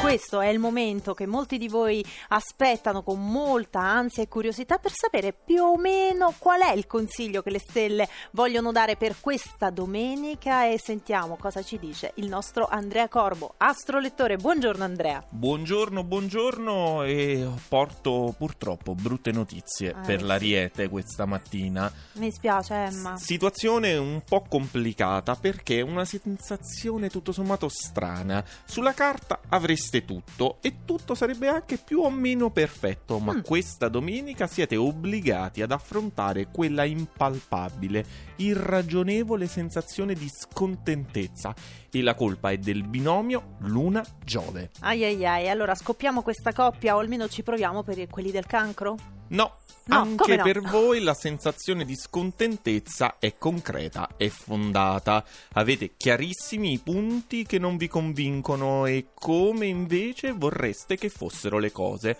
Questo è il momento che molti di voi aspettano con molta ansia e curiosità per sapere più o meno qual è il consiglio che le stelle vogliono dare per questa domenica e sentiamo cosa ci dice il nostro Andrea Corbo, astrolettore. Buongiorno Andrea. Buongiorno, buongiorno e porto purtroppo brutte notizie Eh, per sì. l'Ariete questa mattina. Mi spiace Emma. Situazione un po' complicata perché è una sensazione tutto sommato strana. Sulla carta avreste tutto e tutto sarebbe anche più o meno perfetto, ma Mm. questa domenica siete obbligati ad affrontare quella impalpabile, irragionevole sensazione di scontentezza e la colpa è del binomio Luna-Giove. Ai ai ai, allora scoppiamo questa coppia o almeno ci proviamo per quelli del cancro? No, No, anche no? per voi la sensazione di scontentezza è concreta e fondata. Avete chiarissimi i punti che non vi convincono e come invece vorreste che fossero le cose.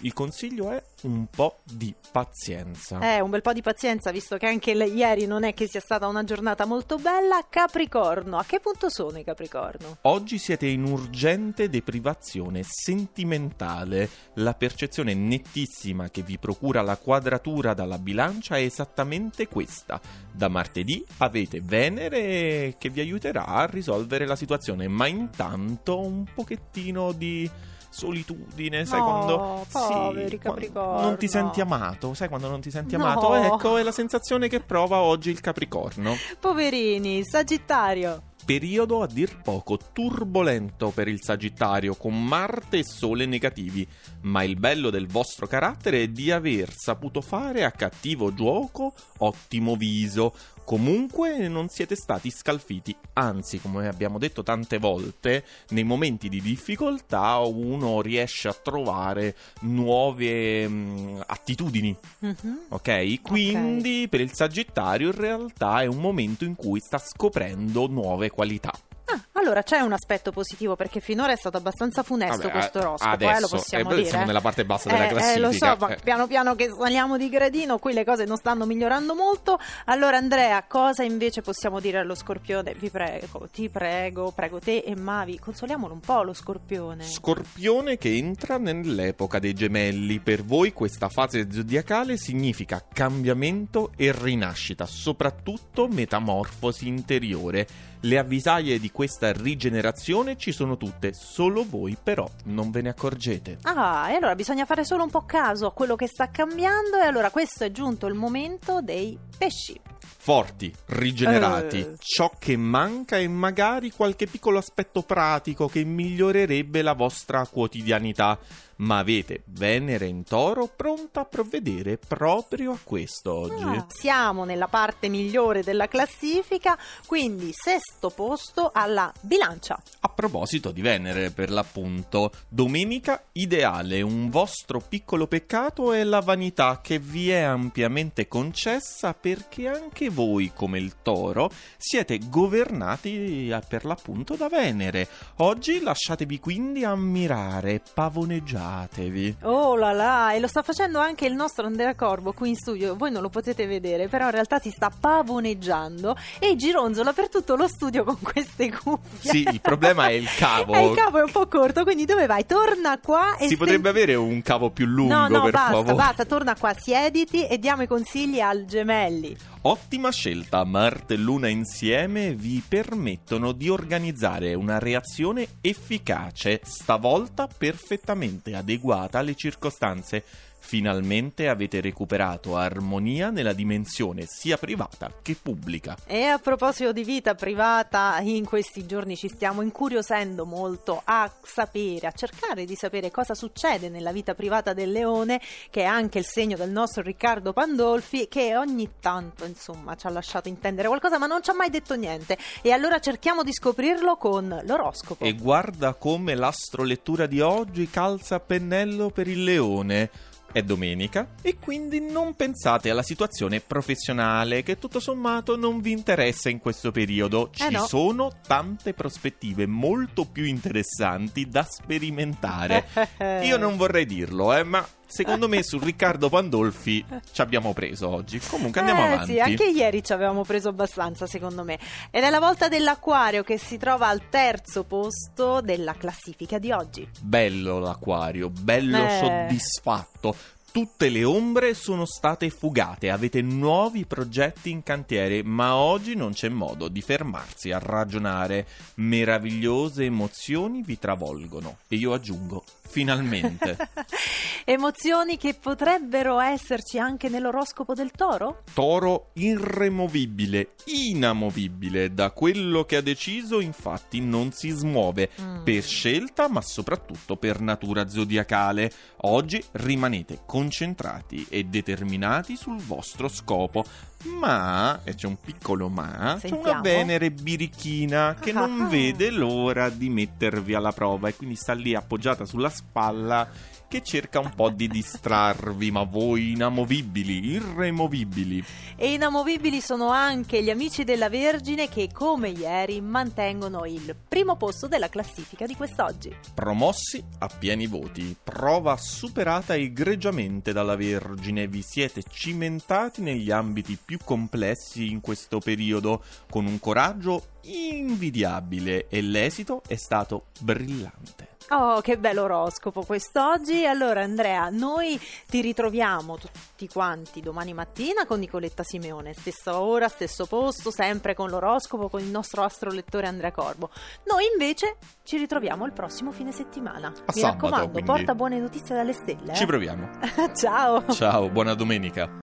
Il consiglio è un po' di pazienza. Eh, un bel po' di pazienza, visto che anche le- ieri non è che sia stata una giornata molto bella. Capricorno, a che punto sono i Capricorno? Oggi siete in urgente deprivazione sentimentale. La percezione nettissima che vi procura la quadratura dalla bilancia è esattamente questa. Da martedì avete Venere che vi aiuterà a risolvere la situazione, ma intanto un pochettino di solitudine, sai No, quando poveri qua- Capricorno. non ti senti amato, sai quando non ti senti No. amato? Ecco, è la sensazione che prova oggi il Capricorno. Poverini, Sagittario. Periodo a dir poco turbolento per il Sagittario, con Marte e Sole negativi, ma il bello del vostro carattere è di aver saputo fare a cattivo gioco ottimo viso. Comunque non siete stati scalfiti, anzi, come abbiamo detto tante volte, nei momenti di difficoltà uno riesce a trovare nuove mm, attitudini. Mhm. Ok? Quindi per il Sagittario in realtà è un momento in cui sta scoprendo nuove qualità. Ah, allora c'è un aspetto positivo perché finora è stato abbastanza funesto Vabbè, questo oroscopo, adesso, eh, lo possiamo eh, dire. siamo eh. nella parte bassa della Eh, classifica. Eh, lo so, ma eh. piano piano che saliamo di gradino, qui le cose non stanno migliorando molto. Allora Andrea, cosa invece possiamo dire allo Scorpione? Vi prego, ti prego, prego te e Mavi, consoliamolo un po' lo Scorpione. Scorpione che entra nell'epoca dei gemelli. Per voi questa fase zodiacale significa cambiamento e rinascita, soprattutto metamorfosi interiore. Le avvisaglie di questa rigenerazione ci sono tutte, solo voi però non ve ne accorgete. Ah, e allora bisogna fare solo un po' caso a quello che sta cambiando e allora questo è giunto il momento dei pesci. Forti, rigenerati, Eh. ciò che manca è magari qualche piccolo aspetto pratico che migliorerebbe la vostra quotidianità, ma avete Venere in toro pronta a provvedere proprio a questo oggi. Ah, siamo nella parte migliore della classifica, quindi sesto posto alla bilancia. A proposito di Venere, per l'appunto, domenica ideale, un vostro piccolo peccato è la vanità che vi è ampiamente concessa perché anche voi, come il toro, siete governati eh, per l'appunto da Venere. Oggi lasciatevi quindi ammirare, pavoneggiatevi. Oh là là, e lo sta facendo anche il nostro Andrea Corbo qui in studio. Voi non lo potete vedere, però in realtà si sta pavoneggiando e gironzola per tutto lo studio con queste cuffie. Sì, il problema è il cavo. E il cavo è un po' corto, quindi dove vai? Torna qua e Si potrebbe senti- avere un cavo più lungo, No, no, per basta, favore. basta, torna qua, siediti e diamo i consigli al gemelli. Ottima scelta, Marte e Luna insieme vi permettono di organizzare una reazione efficace, stavolta perfettamente adeguata alle circostanze. Finalmente avete recuperato armonia nella dimensione sia privata che pubblica. E a proposito di vita privata, in questi giorni ci stiamo incuriosendo molto a sapere, a cercare di sapere cosa succede nella vita privata del leone, che è anche il segno del nostro Riccardo Pandolfi, che ogni tanto, insomma, ci ha lasciato intendere qualcosa, ma non ci ha mai detto niente. E allora cerchiamo di scoprirlo con l'oroscopo. E guarda come l'astrolettura di oggi calza a pennello per il leone. È domenica e quindi non pensate alla situazione professionale che tutto sommato non vi interessa in questo periodo. Ci Eh no. sono tante prospettive molto più interessanti da sperimentare. Io non vorrei dirlo, eh, ma secondo me su Riccardo Pandolfi ci abbiamo preso oggi. Comunque andiamo eh, avanti. Sì, anche ieri ci avevamo preso abbastanza, secondo me. Ed è la volta dell'acquario che si trova al terzo posto della classifica di oggi. Bello l'acquario, bello Eh. soddisfatto. Tutte le ombre sono state fugate, avete nuovi progetti in cantiere, ma oggi non c'è modo di fermarsi a ragionare. Meravigliose emozioni vi travolgono. E io aggiungo, finalmente. Emozioni che potrebbero esserci anche nell'oroscopo del toro? Toro irremovibile, inamovibile, da quello che ha deciso infatti non si smuove, Mm. per scelta ma soprattutto per natura zodiacale. Oggi rimanete concentrati e determinati sul vostro scopo. Ma, e c'è un piccolo ma, c'è una Sentiamo. Venere birichina che non vede l'ora di mettervi alla prova e quindi sta lì appoggiata sulla spalla che cerca un po' di distrarvi, ma voi inamovibili, irremovibili. E inamovibili sono anche gli amici della Vergine che, come ieri, mantengono il primo posto della classifica di quest'oggi. Promossi a pieni voti, prova superata egregiamente dalla Vergine, vi siete cimentati negli ambiti più complessi in questo periodo con un coraggio invidiabile e l'esito è stato brillante. Oh, che bello oroscopo quest'oggi. Allora, Andrea, noi ti ritroviamo tutti quanti domani mattina con Nicoletta Simeone, stessa ora, stesso posto, sempre con l'oroscopo, con il nostro astrolettore Andrea Corbo. Noi invece ci ritroviamo il prossimo fine settimana. Mi sabato, raccomando, quindi. porta buone notizie dalle stelle. eh? Ci proviamo. Ciao. Ciao, buona domenica.